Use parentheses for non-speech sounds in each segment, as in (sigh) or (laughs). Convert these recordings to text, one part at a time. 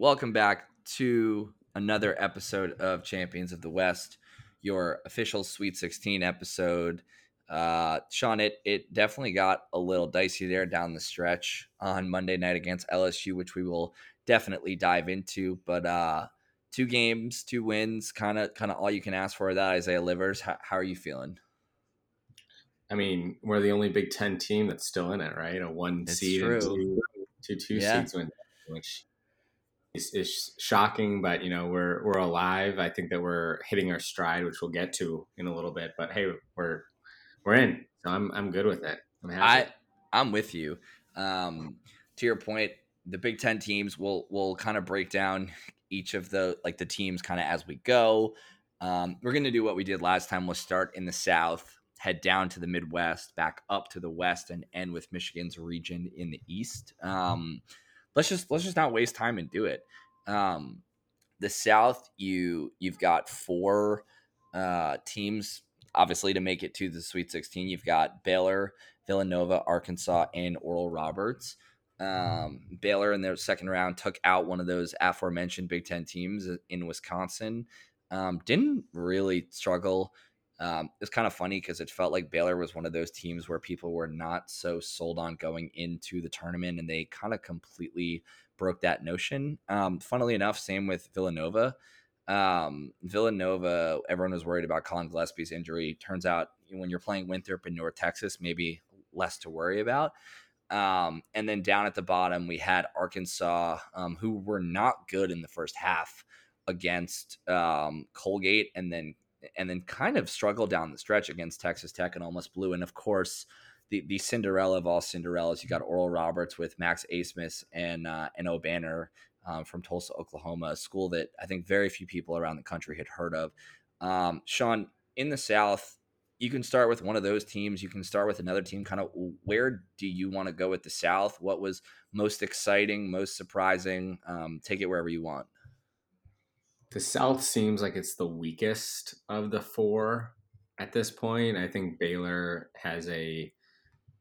welcome back to another episode of Champions of the West, your official Sweet 16 episode. Uh, Sean, it, it definitely got a little dicey there down the stretch on Monday night against LSU, which we will definitely dive into. But uh, two games, two wins, kind of kind of all you can ask for. That Isaiah Livers, how, how are you feeling? I mean, we're the only Big Ten team that's still in it, right? A one It's seed two, two, two Yeah. seeds win, which is, is shocking. But you know, we're we're alive. I think that we're hitting our stride, which we'll get to in a little bit. But hey, we're we're in, so I'm I'm good with it. I'm happy. I'm with you. Um, to your point, the Big Ten teams will will kind of break down each of the like the teams kind of as we go. Um, we're gonna do what we did last time. We'll start in the South, head down to the Midwest, back up to the West, and end with Michigan's region in the East. Um, let's just let's just not waste time and do it. Um, the South, you you've got four uh, teams obviously to make it to the Sweet 16. You've got Baylor, Villanova, Arkansas, and Oral Roberts. Um, Baylor in their second round took out one of those aforementioned Big Ten teams in Wisconsin. Um, didn't really struggle. Um, it's kind of funny because it felt like Baylor was one of those teams where people were not so sold on going into the tournament, and they kind of completely broke that notion. Um, funnily enough, same with Villanova. Um, Villanova, everyone was worried about Collin Gillespie's injury. Turns out when you're playing Winthrop in North Texas, maybe less to worry about. Um, and then down at the bottom, we had Arkansas, um, who were not good in the first half against um, Colgate, and then and then kind of struggled down the stretch against Texas Tech and almost blew. And of course, the the Cinderella of all Cinderellas, you got Oral Roberts with Max Abmas and uh, and Obanor um, from Tulsa, Oklahoma, a school that I think very few people around the country had heard of. Um, Sean, in the South, you can start with one of those teams. You can start with another team. Kind of where do you want to go with the South? What was most exciting, most surprising? Um, take it wherever you want. The South seems like it's the weakest of the four at this point. I think Baylor has a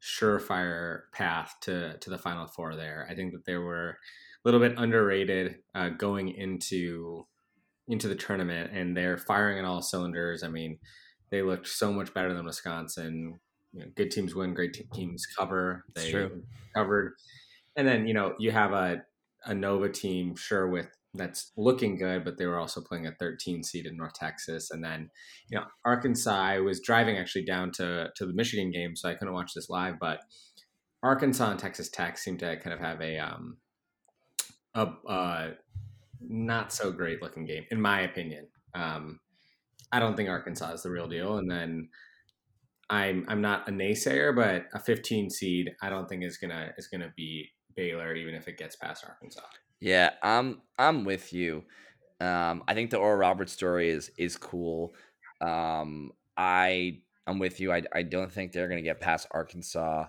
surefire path to to the Final Four. There, I think that they were a little bit underrated uh, going into into the tournament, and they're firing on all cylinders. I mean, they looked so much better than Wisconsin. You know, good teams win, great teams cover. They covered, and then you know you have a a Nova team, sure, with that's looking good, but they were also playing a 13 seed in North Texas, and then you know Arkansas. I was driving actually down to to the Michigan game, so I couldn't watch this live, but Arkansas and Texas Tech seem to kind of have a um a uh, not so great looking game, in my opinion. Um, I don't think Arkansas is the real deal, and then I'm I'm not a naysayer, but a 15 seed I don't think is gonna is gonna be Baylor, even if it gets past Arkansas. Yeah, I'm I'm with you. Um, I think the Oral Roberts story is is cool. Um, I I'm with you. I I don't think they're gonna get past Arkansas.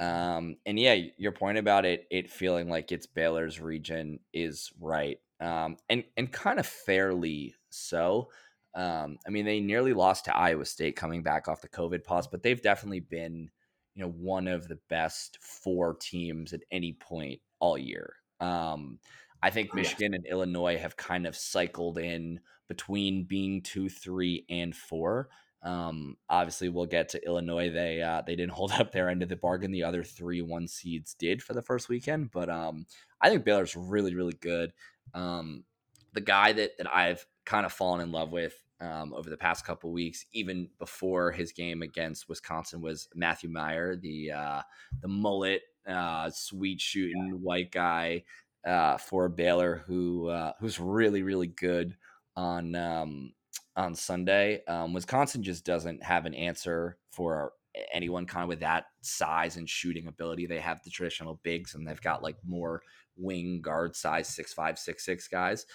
Um, and yeah, your point about it it feeling like it's Baylor's region is right. Um, and and kind of fairly so. Um, I mean, they nearly lost to Iowa State coming back off the COVID pause, but they've definitely been, you know, one of the best four teams at any point all year. Um, I think Yeah. Michigan and Illinois have kind of cycled in between being two, three, and four. Um, obviously, we'll get to Illinois. They uh, they didn't (laughs) hold up their end of the bargain. The other three one seeds did for the first weekend, but um, I think Baylor's really really good. Um, the guy that that I've kind of fallen in love with um, over the past couple weeks, even before his game against Wisconsin, was Matthew Mayer, the uh, the mullet, uh, sweet shooting white guy uh, for Baylor, who uh, who's really really good on um, on Sunday. Um, Wisconsin just doesn't have an answer for anyone kind of with that size and shooting ability. They have the traditional bigs, and they've got like more wing guard size six five six six guys.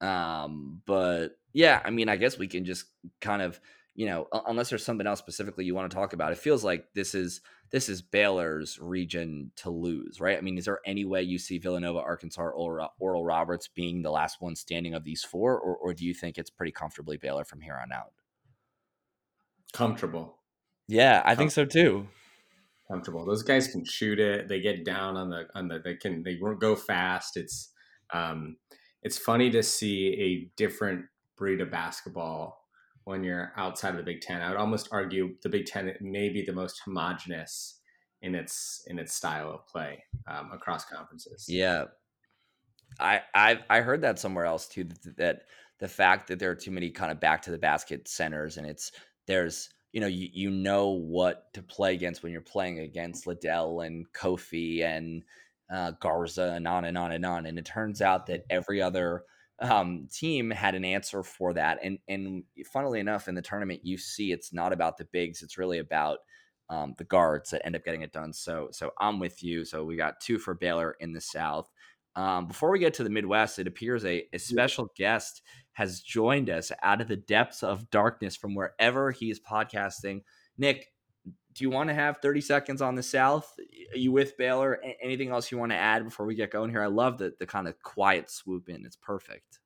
Um, but yeah, I mean, I guess we can just kind of you know, unless there's something else specifically you want to talk about, it feels like this is this is Baylor's region to lose, right? I mean, is there any way you see Villanova, Arkansas, or Oral, Oral Roberts being the last one standing of these four, or, or do you think it's pretty comfortably Baylor from here on out? Comfortable. Yeah, I think so too. comfortable. Those guys can shoot it. They get down on the on the. They can they won't go fast. It's um, it's funny to see a different breed of basketball when you're outside of the Big Ten. I would almost argue the Big Ten may be the most homogenous in its in its style of play um, across conferences. Yeah, I I I heard that somewhere else too. That, that the fact that there are too many kind of back to the basket centers, and it's there's you know you you know what to play against when you're playing against Liddell and Kofi and uh, Garza and on and on and on. And it turns out that every other um, team had an answer for that. And and funnily enough, in the tournament, you see it's not about the bigs; it's really about um, the guards that end up getting it done. So so I'm with you. So we got two for Baylor in the South. Um, before we get to the Midwest, it appears a, a special guest has joined us out of the depths of darkness from wherever he is podcasting. Nick, do you want to have 30 seconds on the South? Are you with Baylor? Anything else you want to add before we get going here? I love the, the kind of quiet swoop in. It's perfect.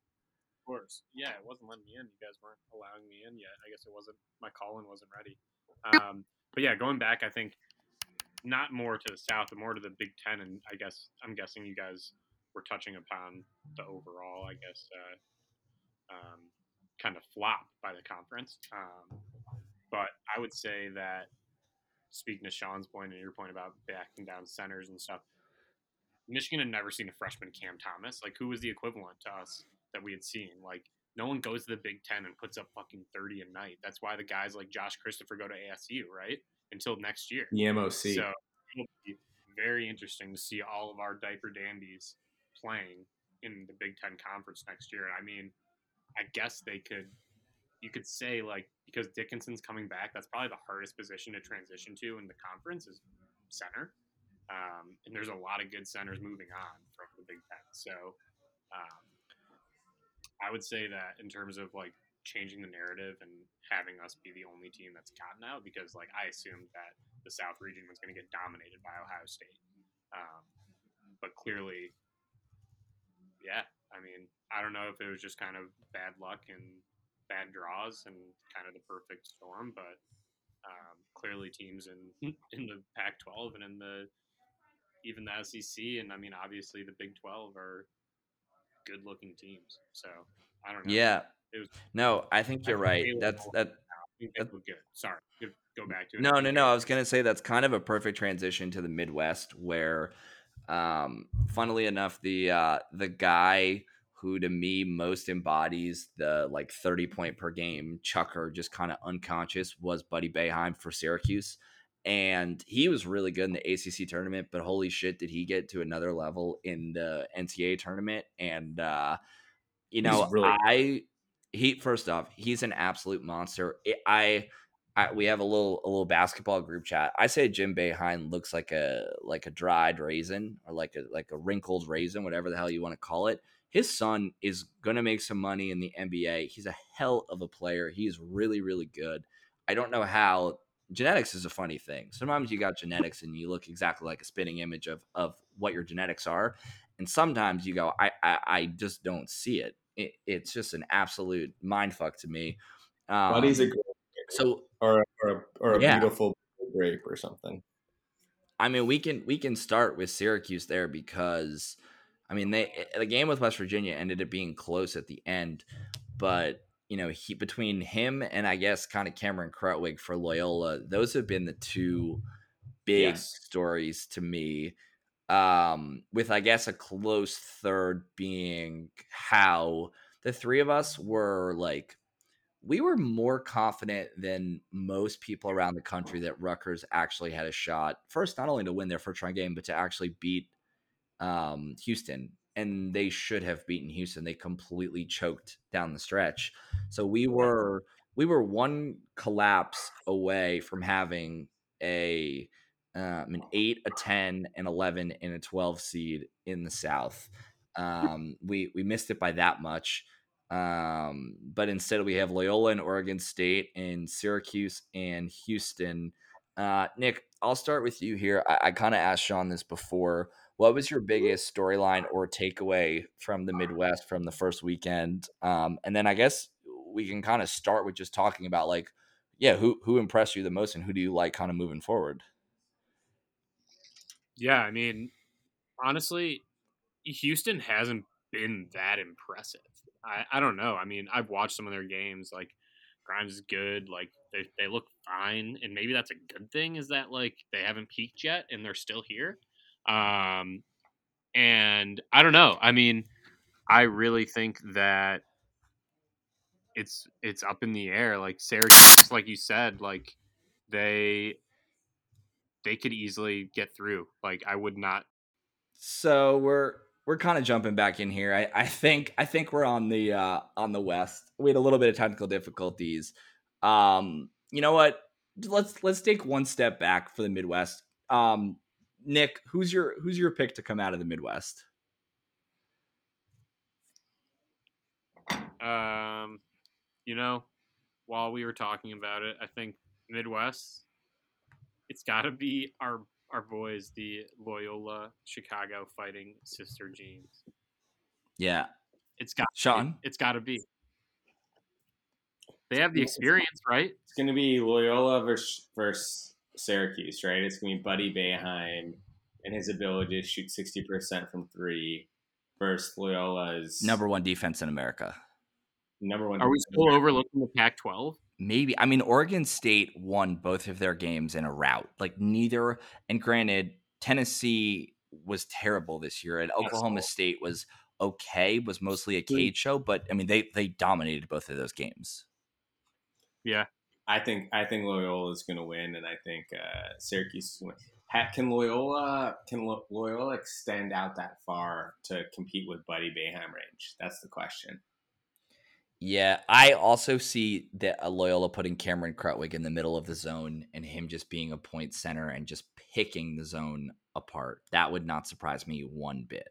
Of course. Yeah, it wasn't letting me in. You guys weren't allowing me in yet. I guess it wasn't, my call in wasn't ready. Um, but yeah, going back, I think not more to the South, but more to the Big Ten. And I guess, I'm guessing you guys were touching upon the overall, I guess, uh, um, kind of flop by the conference. Um, but I would say that speaking to Sean's point and your point about backing down centers and stuff, Michigan had never seen a freshman Cam Thomas. Like, who was the equivalent to us that we had seen? Like, no one goes to the Big Ten and puts up fucking 30 a night. That's why the guys like Josh Christopher go to ASU, right? Until next year. The MOC. So it'll be very interesting to see all of our diaper dandies playing in the Big Ten conference next year. I mean, I guess they could you could say like because Dickinson's coming back, that's probably the hardest position to transition to in the conference is center. Um, and there's a lot of good centers moving on from the Big Ten. So um, I would say that in terms of like changing the narrative and having us be the only team that's gotten out, because like I assumed that the South region was going to get dominated by Ohio State. Um, but clearly, yeah, I mean, I don't know if it was just kind of bad luck and bad draws and kind of the perfect storm, but um, clearly teams in in the Pac-12 and in the even the SEC and I mean obviously the Big 12 are good-looking teams. So I don't know. Yeah. Was, no, I think you're I right. That's that. That's good. Sorry, go back to it. No, no, no. I was gonna (laughs) say that's kind of a perfect transition to the Midwest, where, um, funnily enough, the uh, the guy who to me most embodies the like 30 point per game chucker, just kind of unconscious, was Buddy Boeheim for Syracuse. And he was really good in the ACC tournament, but holy shit, did he get to another level in the NCAA tournament? And, uh, you know, really- I, he, first off, he's an absolute monster. I, I, we have a little a little basketball group chat. I say Jim Boeheim looks like a like a dried raisin or like a like a wrinkled raisin, whatever the hell you want to call it his son is going to make some money in the NBA. He's a hell of a player. He's really, really good. I don't know how genetics is a funny thing. Sometimes you got genetics and you look exactly like a spinning image of, of what your genetics are. And sometimes you go, I, I, I just don't see it. it. It's just an absolute mind fuck to me. Um, Buddy's a great so or, or a, or a yeah. beautiful grape or something. I mean, we can we can start with Syracuse there because I mean, they eh, the game with West Virginia ended up being close at the end, but you know, he between him and I guess kind of Cameron Krutwig for Loyola, those have been the two big yes. stories to me. Um, with I guess a close third being how the three of us were like we were more confident than most people around the country that Rutgers actually had a shot. First, not only to win their first round game, but to actually beat um, Houston, and they should have beaten Houston. They completely choked down the stretch. So we were we were one collapse away from having a um, an eight, a ten, an eleven, and a twelve seed in the South. Um, we we missed it by that much. Um, but instead, we have Loyola and Oregon State, and Syracuse and Houston. Uh, Nick, I'll start with you here. I, I kind of asked Sean this before. What was your biggest storyline or takeaway from the Midwest from the first weekend? Um, and then I guess we can kind of start with just talking about like, yeah, who who impressed you the most and who do you like kind of moving forward? Yeah, I mean, honestly, Houston hasn't been that impressive. I, I don't know. I mean, I've watched some of their games. Like Grimes is good. Like they they look fine, and maybe that's a good thing. Is that like they haven't peaked yet and they're still here? Um, and I don't know. I mean, I really think that it's it's up in the air. Like Syracuse, like you said, like they they could easily get through. Like I would not. So we're we're kind of jumping back in here. I, I think I think we're on the uh, on the west. We had a little bit of technical difficulties. Um, you know what? Let's let's take one step back for the Midwest. Um, Nick, who's your who's your pick to come out of the Midwest? Um, you know, while we were talking about it, I think Midwest. It's got to be our our boys, the Loyola Chicago Fighting Sister Jeans. Yeah, it's got Sean. It's got to be. They have the experience, right? It's going to be Loyola versus, versus Syracuse, right? It's going to be Buddy Boeheim and his ability to shoot sixty percent from three versus Loyola's number one defense in America. Number one. Are we still overlooking the Pac-12? maybe I mean Oregon State won both of their games in a rout. Like neither and granted Tennessee was terrible this year and Oklahoma State was okay, was mostly a Cade show, but I mean they they dominated both of those games. Yeah. I think I think Loyola is going to win and I think uh, Syracuse is going to win. Can Loyola can Loyola extend out that far to compete with Buddy Boeheim range? That's the question. Yeah, I also see that uh, Loyola putting Cameron Krutwig in the middle of the zone and him just being a point center and just picking the zone apart. That would not surprise me one bit.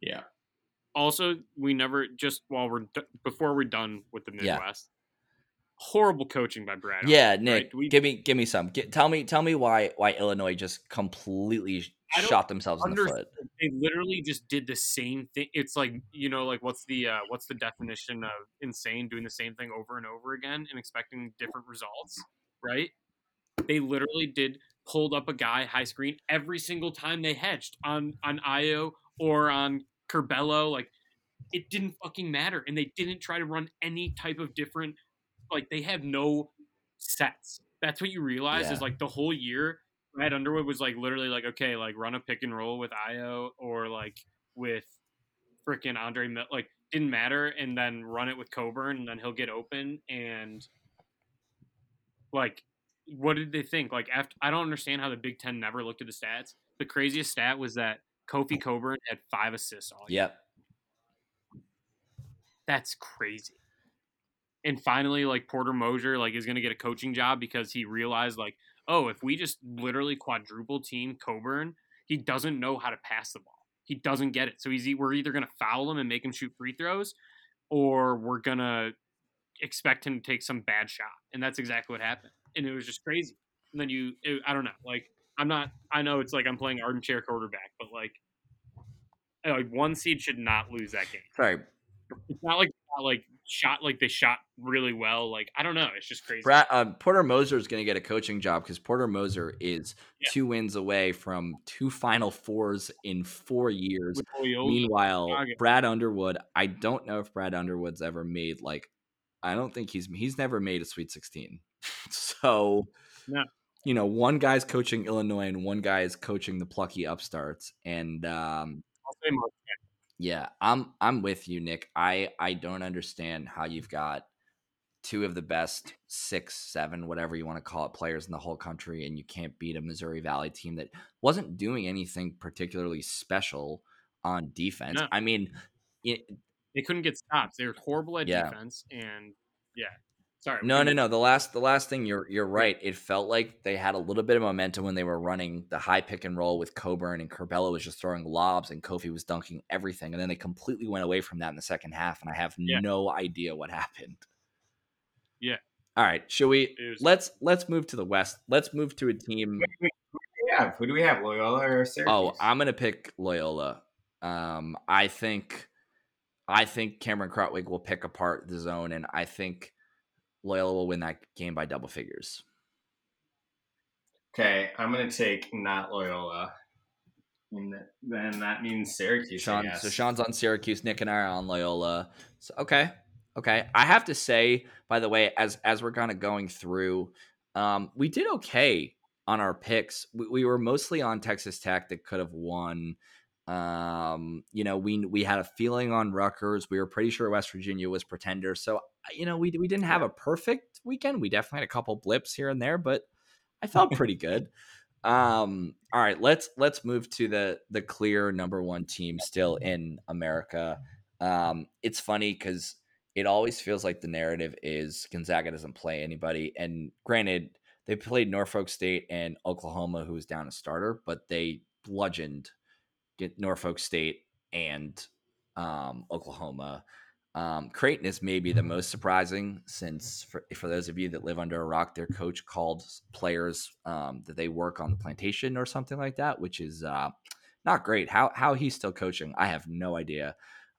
Yeah. Also, we never just while we're before we're done with the Midwest. Horrible coaching by Brad. Yeah, Nick, right? we, give me give me some. Get, tell me tell me why why Illinois just completely shot themselves in the foot. They literally just did the same thing. It's like you know, like what's the uh, what's the definition of insane? Doing the same thing over and over again and expecting different results, right? They literally did pulled up a guy high screen every single time they hedged on on Ayo or on Curbelo. Like it didn't fucking matter, and they didn't try to run any type of different. Like they have no sets. That's what you realize yeah. is like the whole year Brad Underwood was like literally like, okay, like run a pick and roll with Ayo or like with freaking Andre like didn't matter, and then run it with Cockburn, and then he'll get open and like what did they think? Like after I don't understand how the Big Ten never looked at the stats. The craziest stat was that Kofi oh. Cockburn had five assists all year. Yep. That's crazy. And finally, like Porter Moser, like is gonna get a coaching job because he realized like oh, if we just literally quadruple team Cockburn he doesn't know how to pass the ball. He doesn't get it. So he's we're either going to foul him and make him shoot free throws, or we're going to expect him to take some bad shot. And that's exactly what happened. And it was just crazy. And then you, it, I don't know, like I'm not. I know it's like I'm playing armchair quarterback, but like, like one seed should not lose that game. Sorry, it's not like not like shot like they shot really well. Like I don't know, it's just crazy. Brad, uh, Porter Moser is going to get a coaching job because Porter Moser is yeah. two wins away from two Final Fours in four years. Meanwhile, Brad Underwood, I don't know if Brad Underwood's ever made like, I don't think he's he's never made a Sweet Sixteen. (laughs) so, no. you know, one guy's coaching Illinois and one guy is coaching the plucky upstarts, and um, yeah, I'm I'm with you, Nick. I I don't understand how you've got two of the best six, seven, whatever you want to call it, players in the whole country, and you can't beat a Missouri Valley team that wasn't doing anything particularly special on defense. No. I mean, it, they couldn't get stops. They were horrible at yeah. defense, and yeah, Sorry. No, no, no. The last, the last thing you're you're right. It felt like they had a little bit of momentum when they were running the high pick and roll with Cockburn and Curbelo was just throwing lobs and Kofi was dunking everything, and then they completely went away from that in the second half, and I have yeah. no idea what (laughs) happened. Yeah. All right. Should we was, let's let's move to the west. Let's move to a team. Who do we have? Who do we have? Loyola or Syracuse? Oh, I'm gonna pick Loyola. Um, I think, I think Cameron Krutwig will pick apart the zone, and I think Loyola will win that game by double figures. Okay, I'm going to take not Loyola. And then that means Syracuse. Sean, so Sean's on Syracuse. Nick and I are on Loyola. So okay, okay. I have to say, by the way, as as we're kind of going through, um, we did okay on our picks. We, we were mostly on Texas Tech that could have won. Um, you know, we we had a feeling on Rutgers. We were pretty sure West Virginia was pretender. So you know, we we didn't have a perfect weekend. We definitely had a couple blips here and there, but I (laughs) felt pretty good. Um, all right, let's let's move to the the clear number one team still in America. Um, it's funny because it always feels like the narrative is Gonzaga doesn't play anybody. And granted, they played Norfolk State and Oklahoma, who was down a starter, but they bludgeoned get Norfolk State and um, Oklahoma. Um, Creighton is maybe the most surprising since, for, for those of you that live under a rock, their coach called players um, that they work on the plantation or something like that, which is uh, not great. How how he's still coaching, I have no idea.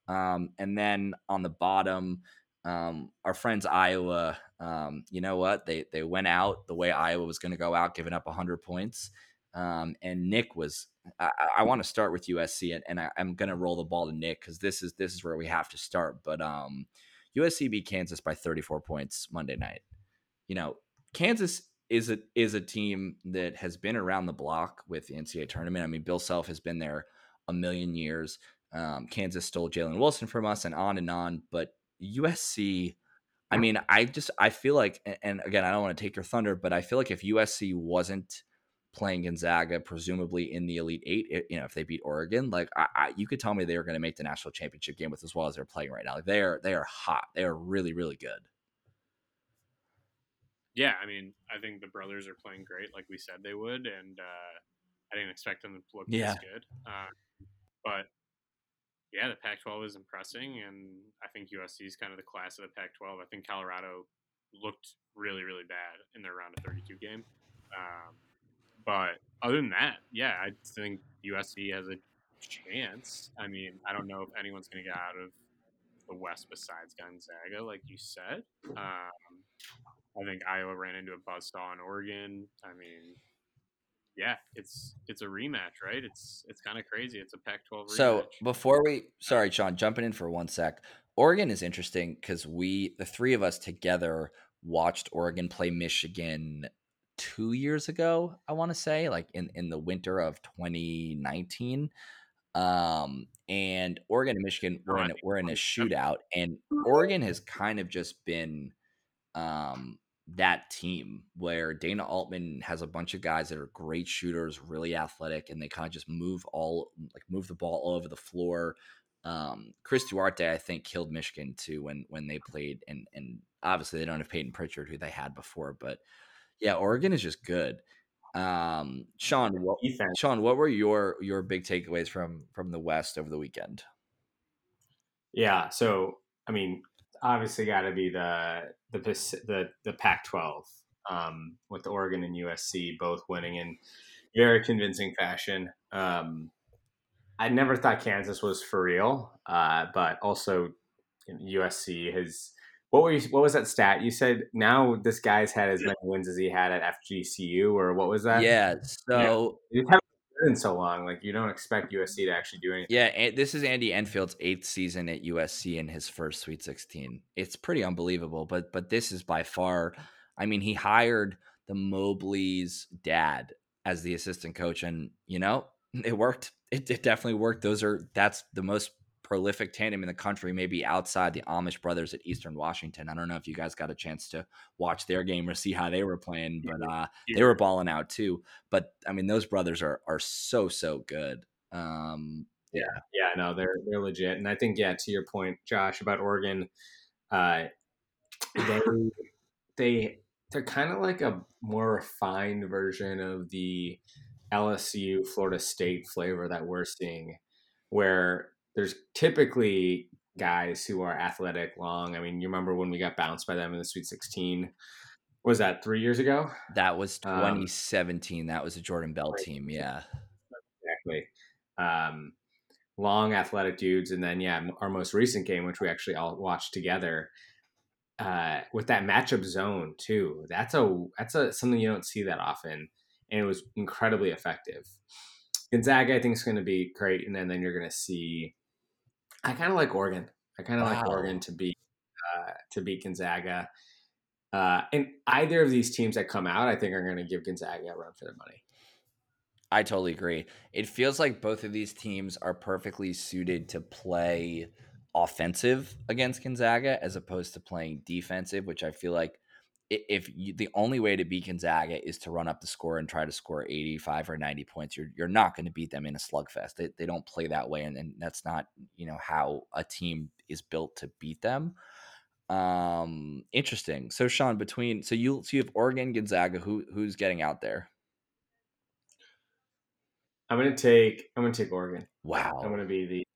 Um, and then on the bottom, um, our friends Iowa, um, you know what? They they went out the way Iowa was going to go out, giving up 100 points. Um, and Nick was. I, I want to start with USC, and, and I, am going to roll the ball to Nick because this is this is where we have to start. But um, USC beat Kansas by 34 points Monday night. You know, Kansas is a is a team that has been around the block with the NCAA tournament. I mean, Bill Self has been there a million years. Um, Kansas stole Jalen Wilson from us, and on and on. But USC, I mean, I just I feel like, and again, I don't want to take your thunder, but I feel like if USC wasn't playing Gonzaga, presumably in the Elite Eight. You know, if they beat Oregon, like I, I, you could tell me they are going to make the national championship game with as well as they're playing right now. Like they are, they are hot. They are really, really good. Yeah, I mean, I think the brothers are playing great, like we said they would, and uh, I didn't expect them to look yeah. this good. Uh, but yeah, the Pac-12 is impressing, and I think USC is kind of the class of the Pac-12. I think Colorado looked really, really bad in their round of 32 game. Um, but other than that, yeah, I think USC has a chance. I mean, I don't know if anyone's going to get out of the West besides Gonzaga, like you said. Um, I think Iowa ran into a buzzsaw in Oregon. I mean, yeah, it's it's a rematch, right? It's it's kind of crazy. It's a Pac-12 rematch. So before we, sorry, Sean, jumping in for one sec. Oregon is interesting because we, the three of us together, watched Oregon play Michigan two years ago, I want to say, like in, in the winter of 2019. Um, and Oregon and Michigan were in, were in a shootout, and Oregon has kind of just been um, that team where Dana Altman has a bunch of guys that are great shooters, really athletic, and they kind of just move all like move the ball all over the floor. Um, Chris Duarte, I think, killed Michigan too when when they played, and and obviously they don't have Payton Pritchard who they had before, but yeah, Oregon is just good. Um, Sean, what, Sean, what were your your big takeaways from from the West over the weekend? Yeah, so I mean, obviously, got to be the the the the Pac-12 um, with Oregon and USC both winning in very convincing fashion. Um, I never thought Kansas was for real, uh, but also USC has what were you, what was that stat? You said now this guy's had as many wins as he had at FGCU, or what was that? Yeah. So haven't been so long. Like you don't expect USC to actually do anything. Yeah, this is Andy Enfield's eighth season at USC in his first Sweet Sixteen. It's pretty unbelievable. But but this is by far. I mean, he hired the Mobley's dad as the assistant coach, and you know (laughs) it worked. It, it definitely worked. Those are that's the most prolific tandem in the country, maybe outside the Amish brothers at Eastern Washington. I don't know if you guys got a chance to watch their game or see how they were playing, but uh, they were balling out too. But I mean, those brothers are are so so good. Um, yeah, yeah, no, they're they're legit, and I think yeah, to your point, Josh, about Oregon, uh, they they they're kind of like a more refined version of the LSU Florida State flavor that we're seeing, where there's typically guys who are athletic, long. I mean, you remember when we got bounced by them in the Sweet 16? Was that three years ago? That was 2017. Um, that was a Jordan Bell right. team. Yeah. Exactly. Um, long athletic dudes. And then, yeah, our most recent game, which we actually all watched together, uh, with that matchup zone too. That's a that's a something you don't see that often, and it was incredibly effective. Gonzaga, I think is going to be great, and then then you're going to see. I kind of like Oregon. I kind of wow. like Oregon to beat uh, to beat Gonzaga. Uh, and either of these teams that come out, I think are going to give Gonzaga a run for their money. I totally agree. It feels like both of these teams are perfectly suited to play offensive against Gonzaga as opposed to playing defensive, which I feel like if you, the only way to beat Gonzaga is to run up the score and try to score 85 or 90 points, you're, you're not going to beat them in a slugfest. They, they don't play that way. And, and that's not, you know, how a team is built to beat them. Um, interesting. So Sean, between, so you, so you have Oregon, Gonzaga, who, who's getting out there? I'm going to take, I'm going to take Oregon. Wow. I'm going to be the,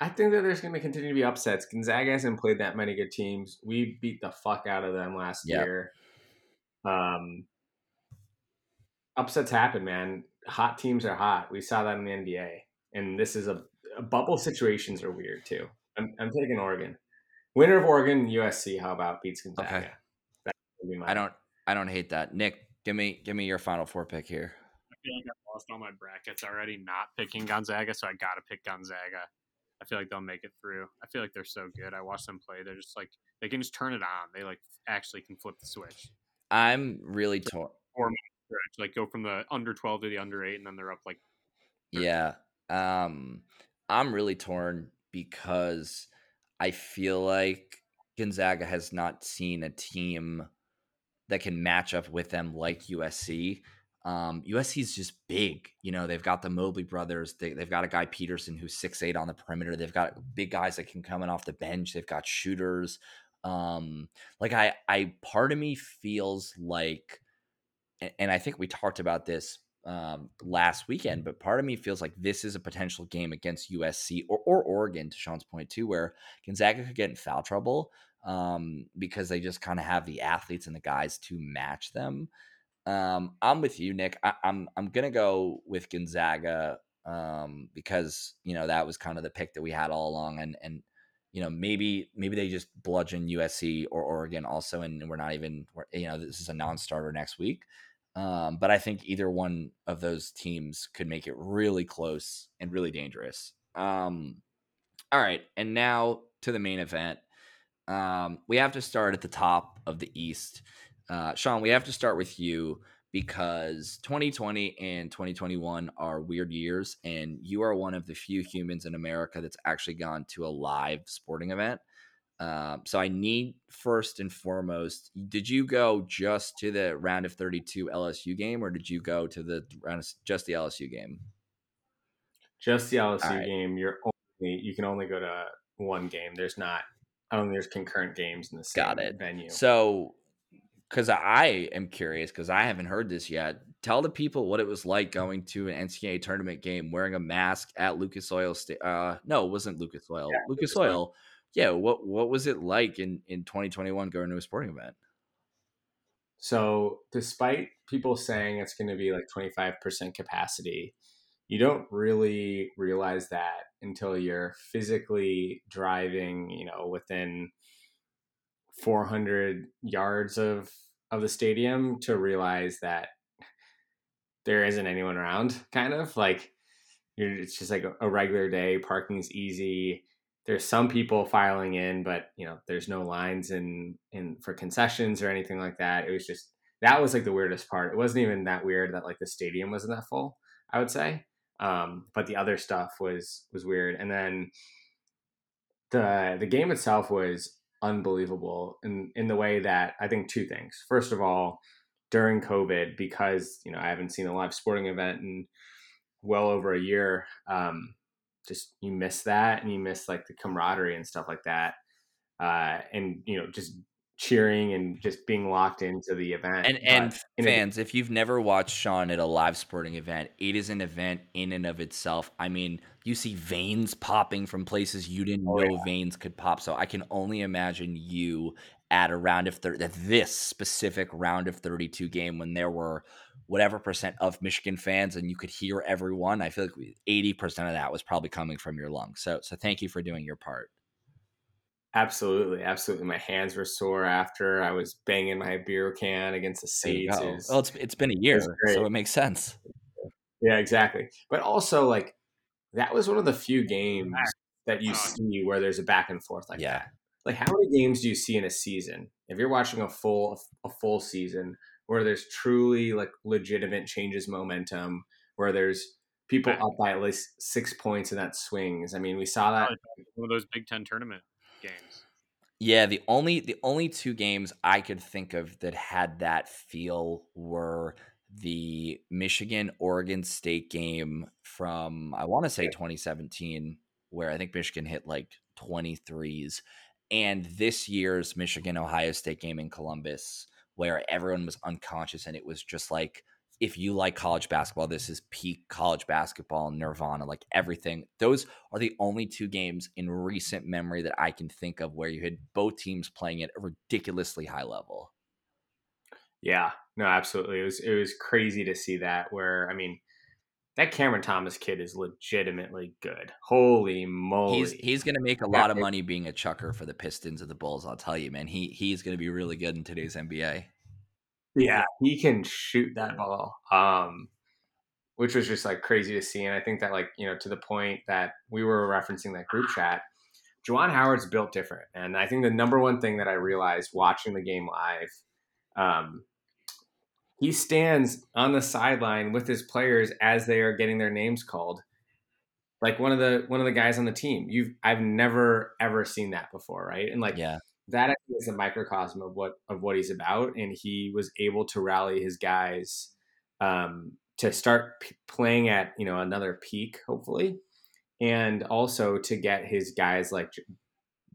I think that there's going to continue to be upsets. Gonzaga hasn't played that many good teams. We beat the fuck out of them last yep. year. Um, upsets happen, man. Hot teams are hot. We saw that in the NBA, and this is a, a bubble. Situations are weird too. I'm, I'm taking Oregon. Winner of Oregon, USC. How about beats Gonzaga? Okay. I don't. I don't hate that. Nick, give me give me your final four pick here. I feel like I've lost all my brackets already. Not picking Gonzaga, so I got to pick Gonzaga. I feel like they'll make it through. I feel like they're so good. I watch them play. They're just like they can just turn it on. They like actually can flip the switch. I'm really torn. Like go from the under twelve to the under eight, and then they're up like. 30. Yeah, um, I'm really torn because I feel like Gonzaga has not seen a team that can match up with them like USC. Um, USC is just big. You know, they've got the Mobley brothers. They, have got a guy Peterson who's six eight on the perimeter. They've got big guys that can come in off the bench. They've got shooters. Um, like I, I part of me feels like, and I think we talked about this um, last weekend, but part of me feels like this is a potential game against USC or, or Oregon, to Sean's point too, where Gonzaga could get in foul trouble um, because they just kind of have the athletes and the guys to match them. Um, I'm with you, Nick. I, am I'm, I'm gonna go with Gonzaga um, because you know that was kind of the pick that we had all along, and and you know maybe maybe they just bludgeon USC or Oregon also, and we're not even you know this is a non-starter next week. Um, but I think either one of those teams could make it really close and really dangerous. Um, all right, and now to the main event. Um, we have to start at the top of the East. Uh, Sean, we have to start with you because 2020 and 2021 are weird years, and you are one of the few humans in America that's actually gone to a live sporting event. Um, so I need first and foremost, did you go just to the round of 32 LSU game, or did you go to the round of just the LSU game? Just the LSU right. game. You're only you can only go to one game. There's not. I don't think there's concurrent games in the same Got it. venue. So because I am curious because I haven't heard this yet. Tell the people what it was like going to an NCAA tournament game wearing a mask at Lucas Oil State. Uh, no, it wasn't Lucas Oil. Yeah, Lucas, Lucas Oil. Yeah, what what was it like in in 2021 going to a sporting event? So, despite people saying it's going to be like 25% capacity, you don't really realize that until you're physically driving, you know, within 400 yards of of the stadium to realize that there isn't anyone around kind of like it's just like a, regular day parking's easy. There's some people filing in but you know there's no lines in in for concessions or anything like that. It was just that was like the weirdest part. It wasn't even that weird that like the stadium wasn't that full i would say um but the other stuff was was weird. And then the the game itself was unbelievable in in the way that I think two things. First of all, during COVID, because you know I haven't seen a live sporting event in well over a year, um, just you miss that and you miss like the camaraderie and stuff like that, uh, and you know just cheering and just being locked into the event. And and fans, if you've never watched Sean at a live sporting event, it is an event in and of itself. I mean, you see veins popping from places you didn't oh, know yeah. veins could pop. So I can only imagine you at a round of thirty, at this specific round of 32 game when there were whatever percent of Michigan fans and you could hear everyone. I feel like 80% of that was probably coming from your lungs. So so thank you for doing your part. Absolutely, absolutely. My hands were sore after I was banging my beer can against the seats. It was, well, it's it's been a year, it so it makes sense. Yeah, exactly. But also, like that was one of the few games that you see where there's a back and forth like Yeah. that. Like how many games do you see in a season? If you're watching a full a full season where there's truly like legitimate changes momentum, where there's people up by at least six points and that swings. I mean, we saw that. One of those Big Ten tournament games. Yeah, the only the only two games I could think of that had that feel were the Michigan Oregon State game from I want to say Yeah. 2017 where I think Michigan hit like 23s and this year's Michigan Ohio State game in Columbus where everyone was unconscious and it was just like if you like college basketball this is peak college basketball nirvana like everything those are the only two games in recent memory that I can think of where you had both teams playing at a ridiculously high level. Yeah, no, absolutely. It was it was crazy to see that. Where I mean, that Cameron Thomas kid is legitimately good. Holy moly! He's he's going to make a lot of money being a chucker for the Pistons or the Bulls. I'll tell you, man. He he's going to be really good in today's NBA. Yeah, (laughs) he can shoot that ball. Um, which was just like crazy to see. And I think that like, you know, to the point that we were referencing that group chat, Juwan Howard's built different. And I think the number one thing that I realized watching the game live, um, he stands on the sideline with his players as they are getting their names called. Like one of the one of the guys on the team. You've I've never ever seen that before, right? And like Yeah, that is a microcosm of what of what he's about, and he was able to rally his guys um, to start p- playing at you know another peak, hopefully, and also to get his guys like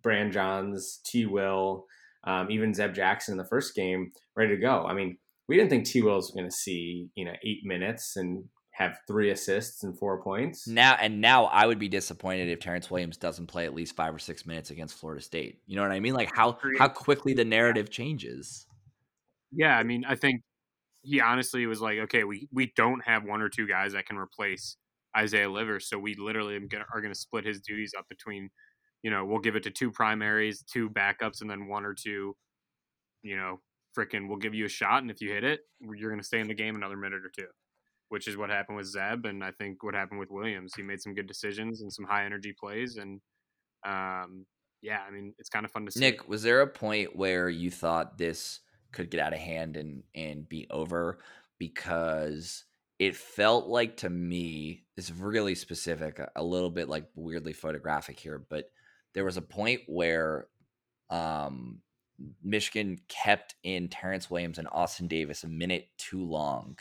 Brandon Johns, T. Will, um, even Zeb Jackson in the first game ready to go. I mean, we didn't think T. Will was going to see you know eight minutes and have three assists and four points. now and now I would be disappointed if Terrence Williams doesn't play at least five or six minutes against Florida State. You know what I mean? Like how how quickly the narrative changes. Yeah, I mean, I think he honestly was like, okay, we we don't have one or two guys that can replace Isaiah Livers, so we literally am gonna, are going to split his duties up between, you know, we'll give it to two primaries, two backups, and then one or two, you know, freaking, we'll give you a shot, and if you hit it, you're going to stay in the game another minute or two, which is what happened with Zeb, and I think what happened with Williams. He made some good decisions and some high energy plays, and um, yeah, I mean, it's kind of fun to see. Nick, was there a point where you thought this could get out of hand and and be over because it felt like to me it's really specific, a- little bit like weirdly photographic here, but there was a point where um Michigan kept in Terrence Williams and Austin Davis a minute too long.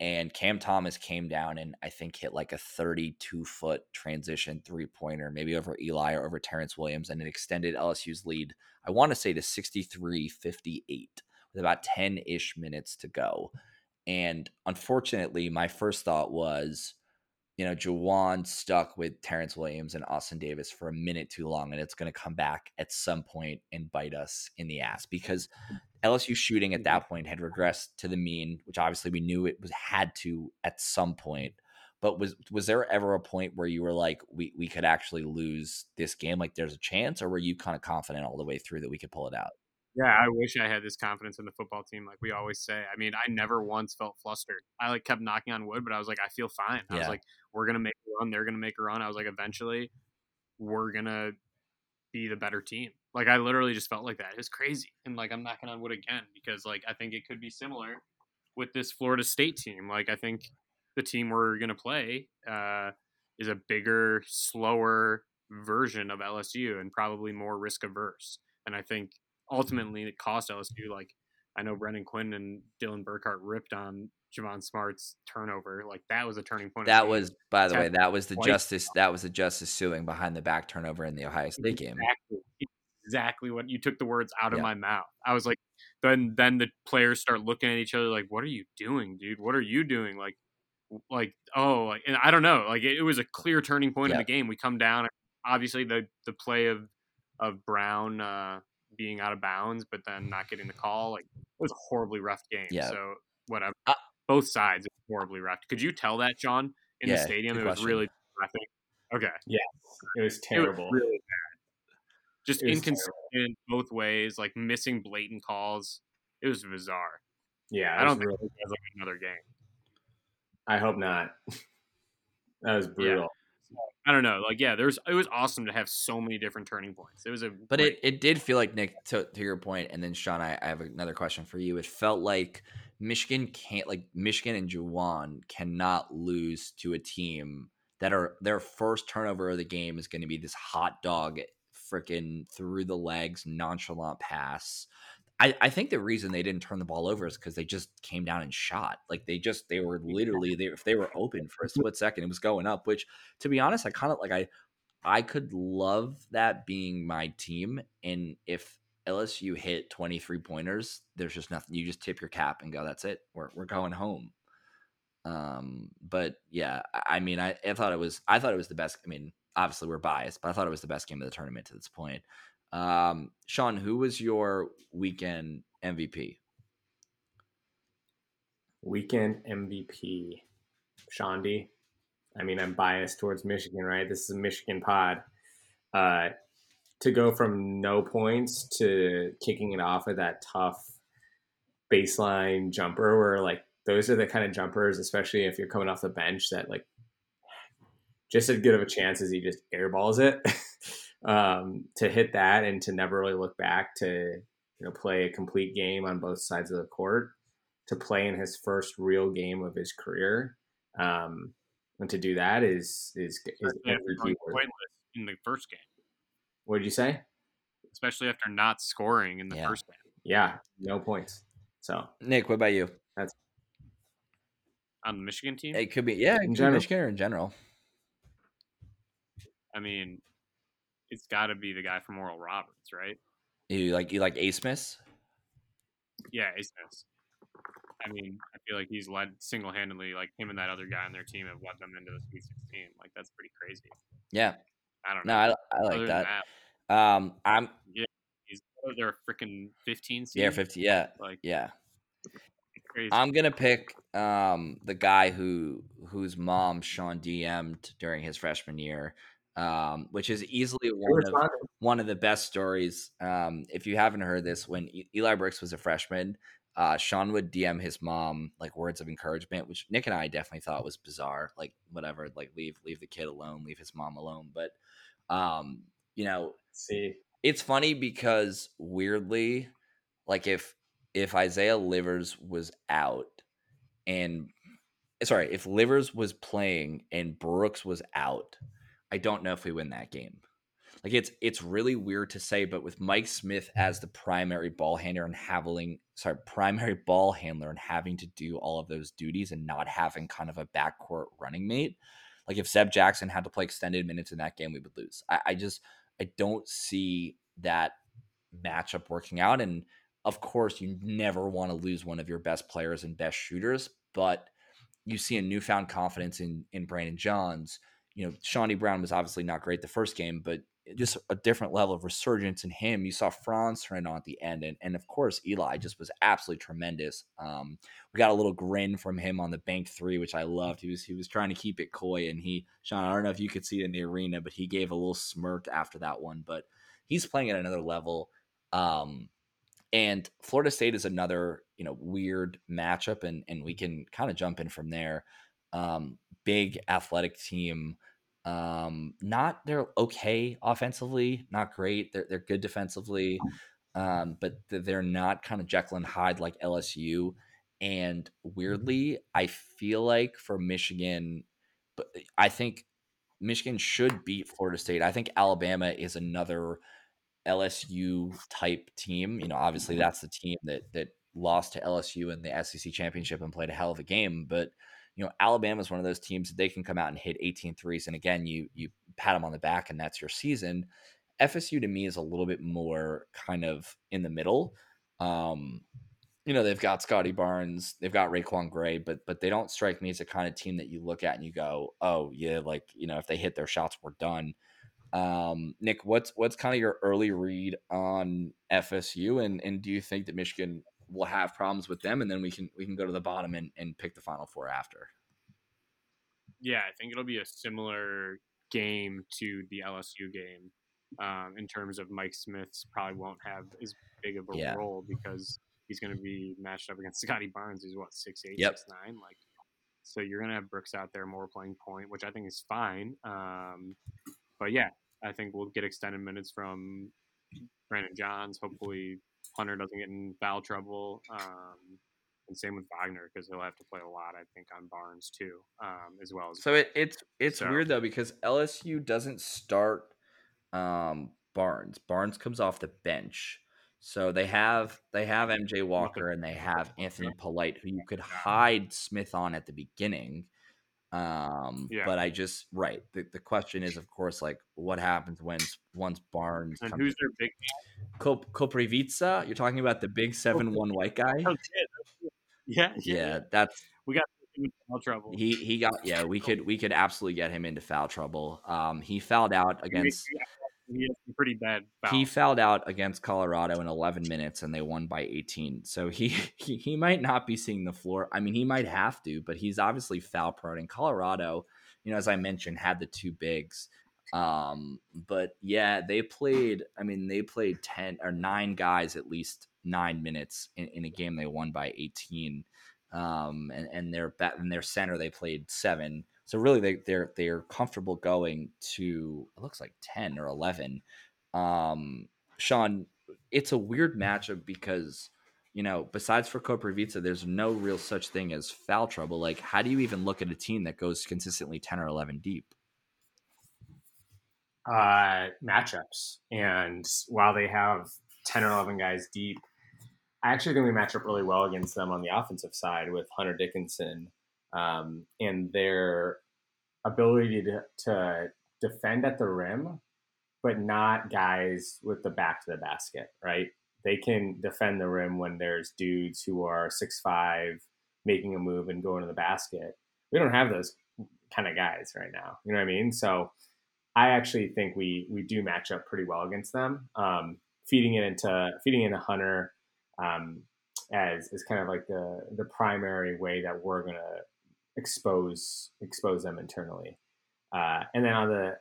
And Cam Thomas came down and I think hit like a 32 foot transition three pointer, maybe over Eli or over Terrence Williams, and it extended LSU's lead, I want to say to 63 58 with about 10 ish minutes to go. And unfortunately, my first thought was, you know, Juwan stuck with Terrence Williams and Austin Davis for a minute too long, and it's going to come back at some point and bite us in the ass because LSU shooting at mm-hmm. that point had regressed to the mean, which obviously we knew it was had to at some point. But was was there ever a point where you were like, we we could actually lose this game? Like, there's a chance, or were you kind of confident all the way through that we could pull it out? Yeah, I wish I had this confidence in the football team, like we always say. I mean, I never once felt flustered. I like kept knocking on wood, but I was like, I feel fine. I was like, we're gonna make a run. They're gonna make a run. I was like, eventually, we're gonna be the better team. Like I literally just felt like that. It's crazy, and like I'm knocking on wood again because like I think it could be similar with this Florida State team. Like I think the team we're gonna play uh, is a bigger, slower version of LSU and probably more risk averse. And I think ultimately it cost LSU. Like I know Brendan Quinn and Dylan Burkhardt ripped on Javon Smart's turnover. Like that was a turning point. That was, by the way, that was the justice. That was the Justice Sueing behind the back turnover in the Ohio State game. exactly exactly what you took the words out of Yeah. my mouth. I was like, then then the players start looking at each other like, what are you doing, dude? What are you doing? Like, like oh, like, and I don't know. Like it, it was a clear turning point in Yeah. the game. We come down. Obviously, the the play of of Brown uh, being out of bounds, but then not getting the call. Like it was a horribly rough game. Yeah. So whatever. Uh, Both sides horribly rough. Could you tell that, John, in Yeah, the stadium? It was question. really. Okay. It was It was terrible. really. Just It was inconsistent both ways, like missing blatant calls. It was bizarre. yeah, I don't think really- it was like another game. I hope not. (laughs) that was brutal. I don't know. Like, yeah, there's it was awesome to have so many different turning points. It was a But great- it, it did feel like Nick to, to your point, and then Sean, I, I have another question for you. It felt like Michigan can't like Michigan and Juwan cannot lose to a team that are their first turnover of the game is going to be this hot dog freaking through the legs nonchalant pass. I, I think the reason they didn't turn the ball over is because they just came down and shot. Like they just they were literally they if they were open for a (laughs) split second, it was going up. Which to be honest, I kind of like I I could love that being my team. And if LSU hit 23 pointers, there's just nothing. You just tip your cap and go, that's it. We're, we're going home. Um, but yeah, I I mean, I, I thought it was, I thought it was the best. I mean, obviously we're biased, but I thought it was the best game of the tournament to this point. Um, Sean, who was your weekend MVP? Weekend MVP, Chaundee. I mean, I'm biased towards Michigan, right? This is a Michigan pod. Uh, to go from no points to kicking it off with that tough baseline jumper, where like those are the kind of jumpers, especially if you're coming off the bench, that like just as good of a chance as he just airballs it. (laughs) um, to hit that and to never really look back to you know play a complete game on both sides of the court to play in his first real game of his career um, and to do that is is, is especially after MVP going worthy. pointless in the first game, what did you say especially after not scoring in the Yeah. first game. yeah no points so Nick, what about you? On the Michigan team, It could be, yeah, it could be general. Michigan or in general. I mean, it's got to be the guy from Oral Roberts, right? You like, you like A. Smith? Yeah, Ace Smith. I mean, I feel like he's led single handedly, like him and that other guy on their team have led them into the Sweet 16. Like, that's pretty crazy. Yeah. I don't No, know. I, I like than that. Um, I'm, he's they're freaking 15 seed. yeah, 50. Yeah. Like, Yeah. crazy. I'm gonna pick um, the guy who whose mom Sean DM'd during his freshman year, um, which is easily one of one of the best stories. Um, if you haven't heard this, when E- Eli Brooks was a freshman, uh, Sean would DM his mom like words of encouragement, which Nick and I definitely thought was bizarre. Like whatever, like leave leave the kid alone, leave his mom alone. But um, you know, see it's funny because weirdly, like if if Isaiah Livers was out and sorry, if Livers was playing and Brooks was out, I don't know if we win that game. Like it's it's really weird to say, but with Mike Smith as the primary ball handler and having sorry, primary (laughs) ball handler and having to do all of those duties and not having kind of a backcourt running mate, like if Zeb Jackson had to play extended minutes in that game, we would lose. I, I just I don't see that matchup working out. And of course, you never want to lose one of your best players and best shooters, but you see a newfound confidence in in Brandon Johns. You know, Chaundee Brown was obviously not great the first game, but just a different level of resurgence in him. You saw Franz turn on at the end, and and of course Eli just was absolutely tremendous. Um, we got a little grin from him on the bank three, which I loved. He was he was trying to keep it coy, and he Sean, I don't know if you could see it in the arena, but he gave a little smirk after that one. But he's playing at another level. Um, and Florida State is another you know weird matchup, and and we can kind of jump in from there. Um, big athletic team. Um, not they're okay offensively, not great. They're they're good defensively, um, but they're not kind of Jekyll and Hyde like LSU. And weirdly, I feel like for Michigan, but I think Michigan should beat Florida State. I think Alabama is another LSU type team. You know, obviously that's the team that that lost to LSU in the SEC championship and played a hell of a game. But you know, Alabama is one of those teams that they can come out and hit 18 threes, and again, you you pat them on the back, and that's your season. FSU to me is a little bit more kind of in the middle. Um, you know, they've got Scotty Barnes, they've got RaiQuan Gray, but but they don't strike me as a kind of team that you look at and you go, oh yeah, like you know, if they hit their shots, we're done. Um, Nick, what's what's kind of your early read on FSU, and and do you think that Michigan will have problems with them, and then we can we can go to the bottom and, and pick the final four after? Yeah, I think it'll be a similar game to the LSU game um, in terms of Mike Smith's probably won't have as big of a Yeah. role because he's going to be matched up against (laughs) Scotty Barnes, who's what six eight, Yep. six nine. Like So you're gonna have Brooks out there more playing point, which I think is fine. Um, but yeah, I think we'll get extended minutes from Brandon Johns. Hopefully, Hunter doesn't get in foul trouble. Um, and same with Wagner because he'll have to play a lot, I think, on Barnes too, um, as well as. So it, it's it's So- weird though because LSU doesn't start um, Barnes. Barnes comes off the bench, so they have they have MJ Walker and they have Anthony Polite, who you could hide Smith on at the beginning. Um, Yeah. but I just right. The, the question is, of course, like what happens when once Barnes and comes who's their big? Kop- Koprivica? You're talking about the big seven one white guy. Oh, yeah, yeah, Yeah, that's We got him foul trouble. he he got yeah. We could we could absolutely get him into foul trouble. Um, he fouled out against he some pretty bad. he fouled out against Colorado in 11 minutes and they won by 18. So he, (laughs) he he might not be seeing the floor. I mean, he might have to, but he's obviously foul prone. And Colorado, you know, as I mentioned, had the two bigs. Um, but yeah, they played. I mean, they played 10 or nine guys at least nine minutes in, in a game they won by 18. Um, and and their bat and their center they played seven. So really, they they're they're comfortable going to it looks like ten or eleven. Um, Sean, it's a weird matchup because you know besides for Koprivica, there's no real such thing as foul trouble. Like, how do you even look at a team that goes consistently ten or eleven deep? uh, matchups. And while they have 10 or 11 guys deep, I actually think we match up really well against them on the offensive side with Hunter Dickinson um, and their ability to, to defend at the rim, but not guys with the back to the basket, right? They can defend the rim when there's dudes who are six five making a move and going to the basket. We don't have those kind of guys right now. You know what I mean? So I actually think we we do match up pretty well against them. Um, feeding it into feeding into Hunter um, as is kind of like the the primary way that we're gonna expose expose them internally. Uh, and then on the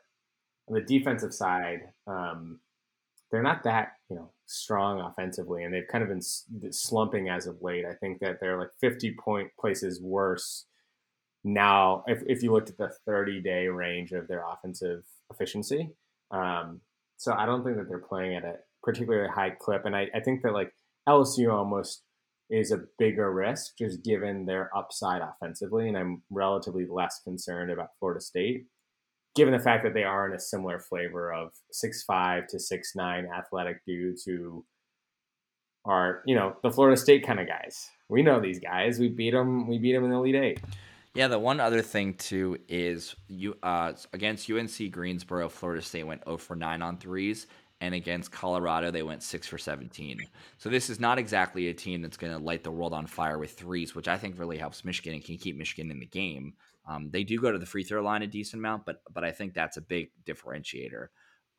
on the defensive side, um, they're not that you know strong offensively, and they've kind of been slumping as of late. I think that they're like 50 point places worse now if, if you looked at the 30 day range of their offensive efficiency. Um, so I don't think that they're playing at a particularly high clip. And I, I think that like LSU almost is a bigger risk just given their upside offensively. And I'm relatively less concerned about Florida State, given the fact that they are in a similar flavor of six five to six nine athletic dudes who are, you know, the Florida State kind of guys. We know these guys. We beat them. We beat them in the Elite Eight. Yeah, the one other thing too is you uh, against UNC Greensboro, Florida State went 0 for 9 on threes, and against Colorado they went 6 for 17. So this is not exactly a team that's going to light the world on fire with threes, which I think really helps Michigan and can keep Michigan in the game. Um, they do go to the free throw line a decent amount, but but I think that's a big differentiator.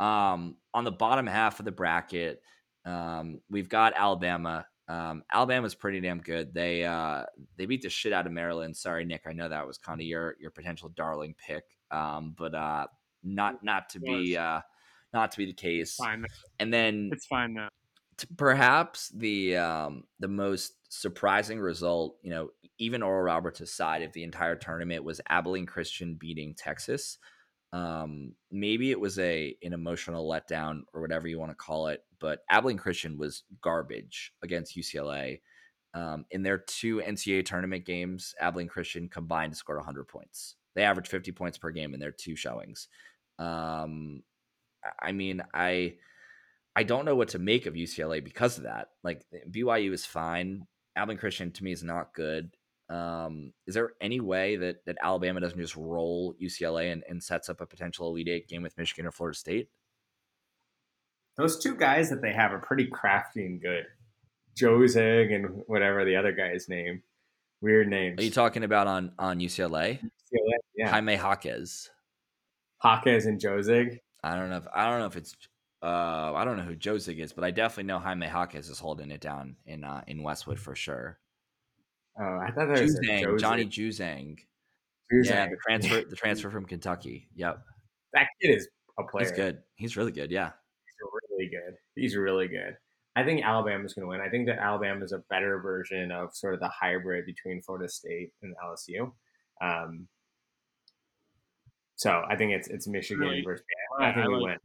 Um, on the bottom half of the bracket, um, we've got Alabama. Um, Alabama's pretty damn good. They uh, they beat the shit out of Maryland. Sorry, Nick. I know that was kind of your your potential darling pick, um, but uh, not not to be uh, not to be the case. Fine, And then it's fine now. perhaps the um, the most surprising result, you know, even Oral Roberts aside, if the entire tournament was Abilene Christian beating Texas. Um, maybe it was a an emotional letdown or whatever you want to call it, but Abilene Christian was garbage against UCLA. Um, in their two NCAA tournament games, Abilene Christian combined to score 100 points. They averaged 50 points per game in their two showings. Um, I- mean, I I don't know what to make of UCLA because of that. Like BYU is fine. Abilene Christian to me is not good. Um, is there any way that that Alabama doesn't just roll UCLA and, and sets up a potential Elite Eight game with Michigan or Florida State? Those two guys that they have are pretty crafty and good. Jozeg and whatever the other guy's name. Weird names. Are you talking about on on UCLA? UCLA? Yeah. Jaime Jaquez. Jaquez and Jozeg. I don't know if I don't know if it's uh I don't know who Josig is, but I definitely know Jaime Jaquez is holding it down in uh, in Westwood for sure. Oh, I thought that was Juzang, Johnny Juzang. Juzang. Yeah, the transfer the transfer from Kentucky. Yep. That kid is a player. He's good. He's really good. Yeah. He's really good. He's really good. I think Alabama's going to win. I think that Alabama is a better version of sort of the hybrid between Florida State and LSU. Um, so I think it's it's Michigan Really? versus. I, I think I we like, win.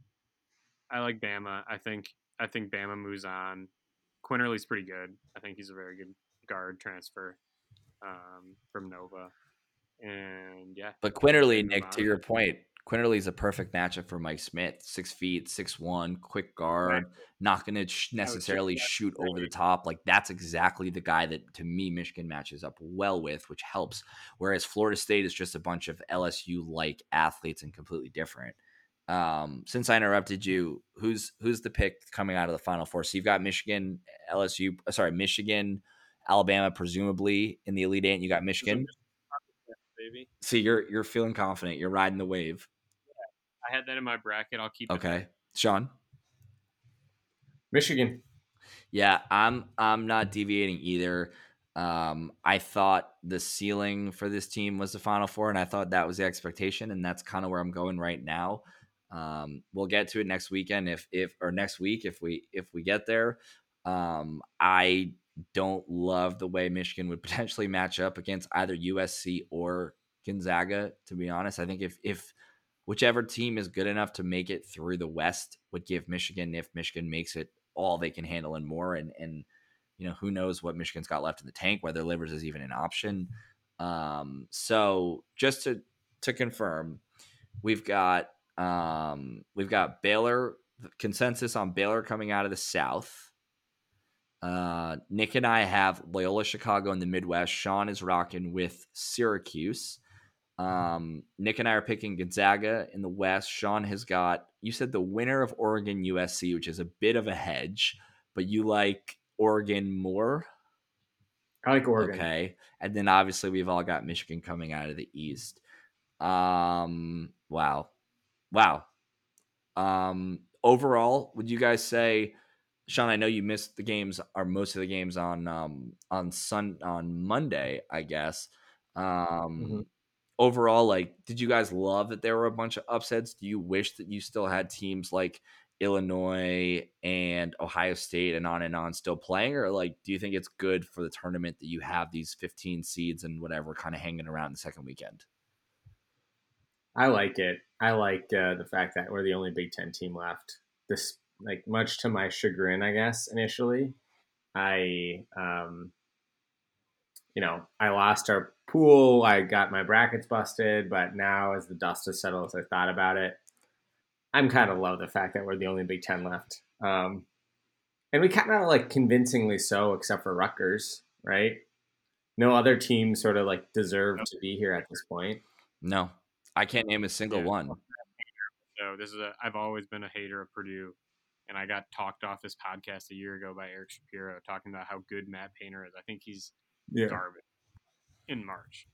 I like Bama. I think I think Bama moves on. Quinerly's pretty good. I think he's a very good guard transfer um, from Nova. And yeah, But Quinerly, Move Nick, on. to your point, Quinerly is a perfect matchup for Mike Smith. Six feet, six one, quick guard, not going to sh- necessarily shoot over the top. Like that's exactly the guy that to me Michigan matches up well with, which helps. Whereas Florida State is just a bunch of LSU like athletes and completely different. Um, since I interrupted you, who's who's the pick coming out of the Final Four? So you've got Michigan, LSU, uh, sorry, Michigan, Alabama, presumably in the Elite Eight. And you got Michigan. Baby. See, you're you're feeling confident. You're riding the wave. Yeah, I had that in my bracket. I'll keep it. Okay, Sean. Michigan. Yeah, I'm I'm not deviating either. Um, I thought the ceiling for this team was the Final Four, and I thought that was the expectation, and that's kind of where I'm going right now. Um, we'll get to it next weekend if if or next week if we if we get there. Um, I don't love the way Michigan would (laughs) potentially match up against either USC or Gonzaga. To be honest, I think if if whichever team is good enough to make it through the West would give Michigan, if Michigan makes it all they can handle and more. And and you know who knows what Michigan's got left in the tank, whether Livers is even an option. Um, so just to to confirm, we've got um, we've got Baylor consensus on Baylor coming out of the South. Uh, Nick and I have Loyola Chicago in the Midwest. Sean is rocking with Syracuse. Um, Nick and I are picking Gonzaga in the West. Sean has got you said the winner of Oregon USC, which is a bit of a hedge, but you like Oregon more. I like Oregon. Okay, and then obviously we've all got Michigan coming out of the East. Um, wow, wow. Um, overall, would you guys say, Sean? I know you missed the games, or most of the games on um on Sun on Monday, I guess. Um, Mhm. overall, like, did you guys love that there were a bunch of upsets? Do you wish that you still had teams like Illinois and Ohio State and on and on still playing, or like, do you think it's good for the tournament that you have these 15 seeds and whatever kind of hanging around the second weekend? I like it. I like uh, the fact that we're the only Big Ten team left. This, like, much to my chagrin, I guess. Initially, I, um, you know, I lost our pool. I got my brackets busted, but now, as the dust has settled, as I thought about it, I'm kind of love the fact that we're the only Big Ten left. Um, and we kind of like convincingly so, except for Rutgers, right? No other team sort of like deserve to be here at this point. No, I can't name a single Yeah. one. So this is a. I've always been a hater of Purdue, and I got talked off this podcast a year ago by Eric Shapiro talking about how good Matt Painter is. I think he's garbage in March.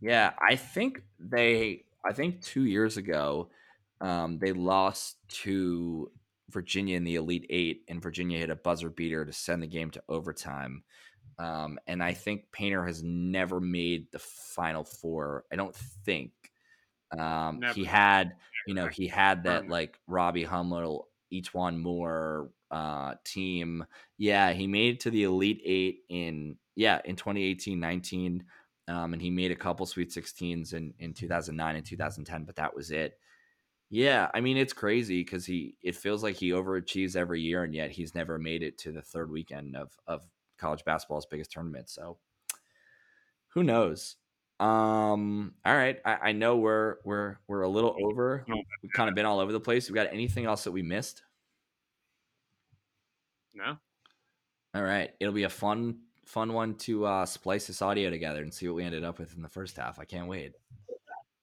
Yeah, I think they. I think two years ago, um, they lost to Virginia in the Elite Eight, and Virginia hit a buzzer beater to send the game to overtime. Um, and I think Painter has never made the Final Four. I don't think. Um, he had, you know, he had that like Robbie Hummel, one more uh, team. Yeah, he made it to the Elite Eight in yeah in 2018 19. Um, and he made a couple Sweet 16s in, in 2009 and 2010, but that was it. Yeah, I mean it's crazy because he it feels like he overachieves every year, and yet he's never made it to the third weekend of of college basketball's biggest tournament. So who knows? Um, all right, I, I know we're we're we're a little over. We've kind of been all over the place. We got anything else that we missed? No, All right, it'll be a fun fun one to uh, splice this audio together and see what we ended up with in the first half. I can't wait.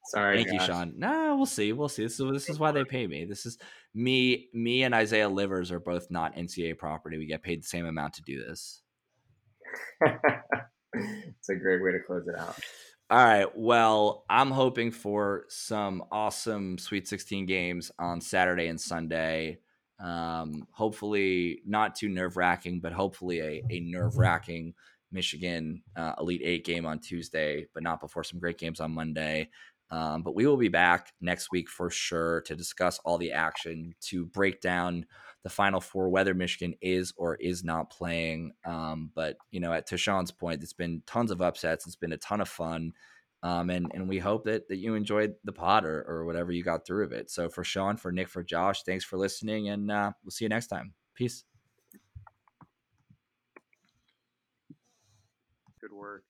Sorry, Thank you, Sean. No, we'll see. We'll see. This is this is why they pay me. This is me. Me and Isaiah Livers are both not NCAA property. We get paid the same amount to do this. (laughs) it's a great way to close it out. All right. Well, I'm hoping for some awesome Sweet 16 games on Saturday and Sunday. Um, hopefully, not too nerve wracking, but hopefully a, a nerve wracking Michigan uh, Elite Eight game on Tuesday, but not before some great games on Monday. Um, but we will be back next week for sure to discuss all the action, to break down the Final Four, whether Michigan is or is not playing. Um, but you know, at to Sean's point, it's been tons of upsets. It's been a ton of fun. Um, and and we hope that that you enjoyed the pod or, or whatever you got through of it. So for Sean, for Nick, for Josh, thanks for listening, and uh, we'll see you next time. Peace. Good work.